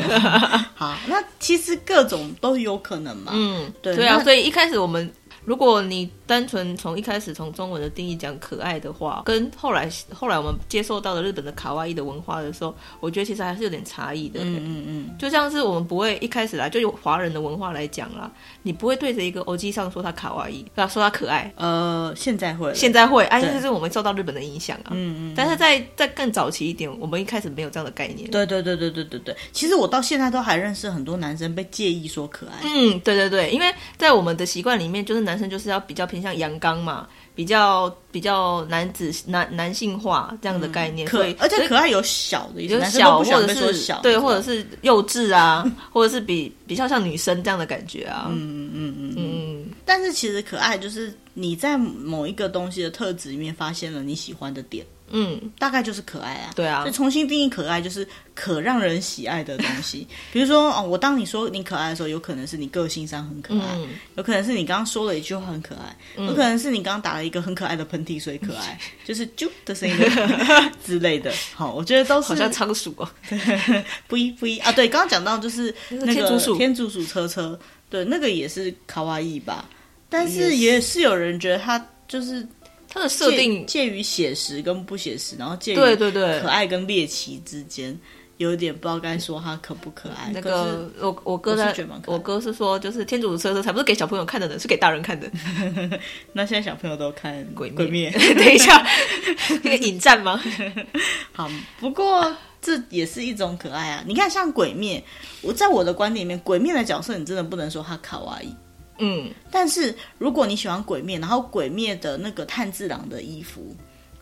Speaker 1: 好，那其实各种都有可能嘛。嗯，对
Speaker 2: 对啊，所以一开始我们。如果你单纯从一开始从中文的定义讲可爱的话，跟后来后来我们接受到的日本的卡哇伊的文化的时候，我觉得其实还是有点差异的。嗯嗯嗯，就像是我们不会一开始来就用华人的文化来讲啦，你不会对着一个欧基上说他卡哇伊，对吧，说他可爱。
Speaker 1: 呃，现在会，
Speaker 2: 现在会，哎，这是我们受到日本的影响啊。嗯嗯。但是在在更早期一点，我们一开始没有这样的概念。
Speaker 1: 对对对对对对对。其实我到现在都还认识很多男生被介意说可爱。
Speaker 2: 嗯，对对对，因为在我们的习惯里面，就是男。男生就是要比较偏向阳刚嘛，比较比较男子男男性化这样的概念，
Speaker 1: 可以，而且可爱有小的，
Speaker 2: 有小或者是对，或者是幼稚啊，或者是比比较像女生这样的感觉啊，嗯嗯嗯嗯。
Speaker 1: 但是其实可爱就是你在某一个东西的特质里面发现了你喜欢的点。嗯，大概就是可爱啊。
Speaker 2: 对啊，
Speaker 1: 就重新定义可爱，就是可让人喜爱的东西。比如说哦，我当你说你可爱的时候，有可能是你个性上很可爱，嗯、有可能是你刚刚说了一句话很可爱，嗯、有可能是你刚刚打了一个很可爱的喷嚏，所以可爱，就是啾的声音 之类的。好，我觉得都是
Speaker 2: 好像仓鼠哦，
Speaker 1: 不一不一啊。对，刚刚讲到就是那个天竺鼠，天竺鼠车车，对，那个也是卡哇伊吧。但是也是有人觉得它就是。
Speaker 2: 它的设定
Speaker 1: 介于写实跟不写实，然后介于对对对可爱跟猎奇之间，有一点不知道该说它可不可爱。
Speaker 2: 那个我我哥在，我哥是说，就是天主的车车才不是给小朋友看的呢，是给大人看的。
Speaker 1: 那现在小朋友都看鬼
Speaker 2: 鬼
Speaker 1: 灭？
Speaker 2: 等一下，那个引战吗？
Speaker 1: 好，不过这也是一种可爱啊。你看，像鬼灭，我在我的观点里面，鬼灭的角色，你真的不能说他卡哇伊。嗯，但是如果你喜欢鬼灭，然后鬼灭的那个炭治郎的衣服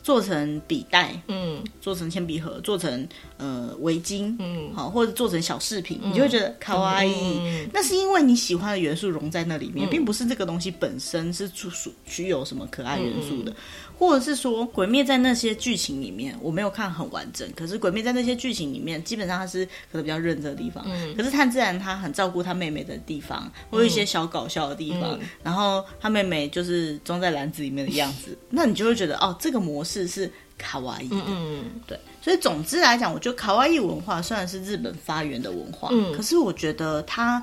Speaker 1: 做成笔袋，嗯，做成铅笔盒，做成呃围巾，嗯，好，或者做成小饰品，嗯、你就会觉得卡哇伊。嗯、那是因为你喜欢的元素融在那里面，嗯、并不是这个东西本身是属属具有什么可爱元素的。嗯嗯或者是说，鬼灭在那些剧情里面，我没有看很完整。可是鬼灭在那些剧情里面，基本上他是可能比较认真的地方。嗯。可是炭治郎他很照顾他妹妹的地方，或有一些小搞笑的地方。嗯。然后他妹妹就是装在篮子里面的样子，那你就会觉得哦，这个模式是卡哇伊的。嗯。对。所以总之来讲，我觉得卡哇伊文化虽然是日本发源的文化，嗯，可是我觉得它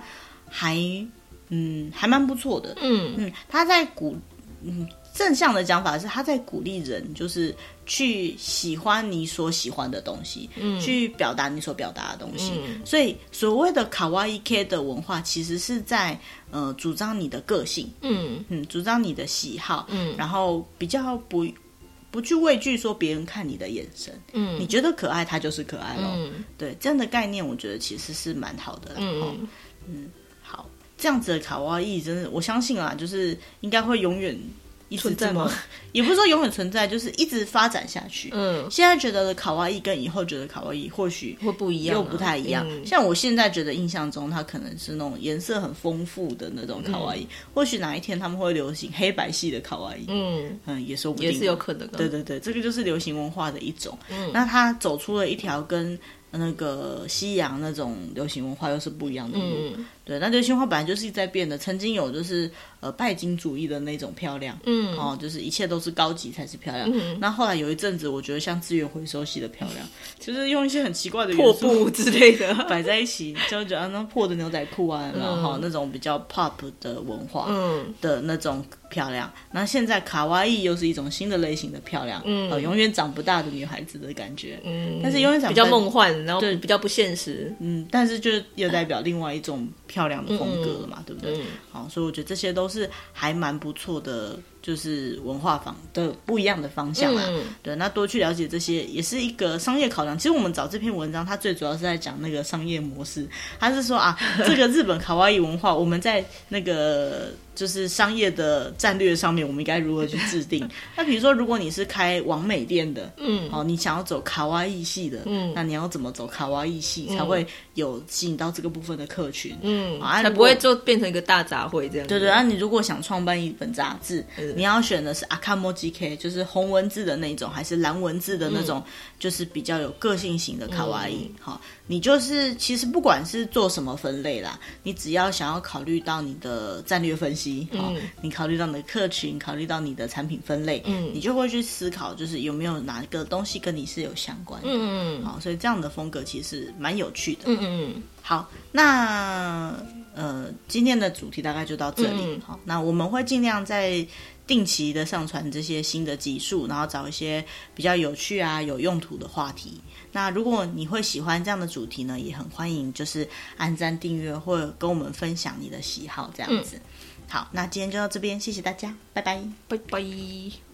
Speaker 1: 还嗯还蛮不错的。嗯嗯，他在古嗯。正向的讲法是，他在鼓励人，就是去喜欢你所喜欢的东西，嗯，去表达你所表达的东西。嗯、所以，所谓的卡哇伊 K 的文化，其实是在呃主张你的个性，嗯。嗯，主张你的喜好，嗯，然后比较不不去畏惧说别人看你的眼神，嗯，你觉得可爱，它就是可爱咯。嗯、对，这样的概念，我觉得其实是蛮好的，嗯。嗯，好，这样子的卡哇伊，真的，我相信啊，就是应该会永远。存在吗？也不是说永远存在，就是一直发展下去。嗯，现在觉得的卡哇伊跟以后觉得卡哇伊或许
Speaker 2: 会不一样，
Speaker 1: 又不太一样。像我现在觉得印象中，它可能是那种颜色很丰富的那种卡哇伊。或许哪一天他们会流行黑白系的卡哇伊。嗯嗯，也说不定，
Speaker 2: 也是有可能的。
Speaker 1: 对对对，这个就是流行文化的一种。嗯，那它走出了一条跟那个西洋那种流行文化又是不一样的路。对，那流行文化本来就是在变的。曾经有就是。呃，拜金主义的那种漂亮，嗯，哦，就是一切都是高级才是漂亮。嗯，那后来有一阵子，我觉得像资源回收系的漂亮，就是用一些很奇怪的
Speaker 2: 破布之类的
Speaker 1: 摆在一起，就觉得那破的牛仔裤啊，然后那种比较 pop 的文化，嗯，的那种漂亮。那现在卡哇伊又是一种新的类型的漂亮，嗯，永远长不大的女孩子的感觉，嗯，但是永远长
Speaker 2: 比较梦幻，然后对比较不现实，
Speaker 1: 嗯，但是就又代表另外一种漂亮的风格了嘛，对不对？好，所以我觉得这些都。是还蛮不错的就是文化方的不一样的方向啦。嗯、对，那多去了解这些也是一个商业考量。其实我们找这篇文章，它最主要是在讲那个商业模式。它是说啊，这个日本卡哇伊文化，我们在那个。就是商业的战略上面，我们应该如何去制定？那比如说，如果你是开网美店的，嗯，哦，你想要走卡哇伊系的，嗯，那你要怎么走卡哇伊系，嗯、才会有吸引到这个部分的客群？嗯，
Speaker 2: 啊、才不会就变成一个大杂烩这样。
Speaker 1: 对对，啊，你如果想创办一本杂志，嗯、你要选的是阿卡莫 GK，就是红文字的那种，还是蓝文字的那种，嗯、就是比较有个性型的卡哇伊？好、嗯，你就是其实不管是做什么分类啦，你只要想要考虑到你的战略分析。好，嗯、你考虑到你的客群，考虑到你的产品分类，嗯，你就会去思考，就是有没有哪个东西跟你是有相关的，嗯嗯，好，所以这样的风格其实蛮有趣的，嗯嗯，好，那呃，今天的主题大概就到这里，嗯、好，那我们会尽量在定期的上传这些新的集数，然后找一些比较有趣啊、有用途的话题。那如果你会喜欢这样的主题呢，也很欢迎就是按赞、订阅或者跟我们分享你的喜好，这样子。嗯好，那今天就到这边，谢谢大家，拜拜，
Speaker 2: 拜拜。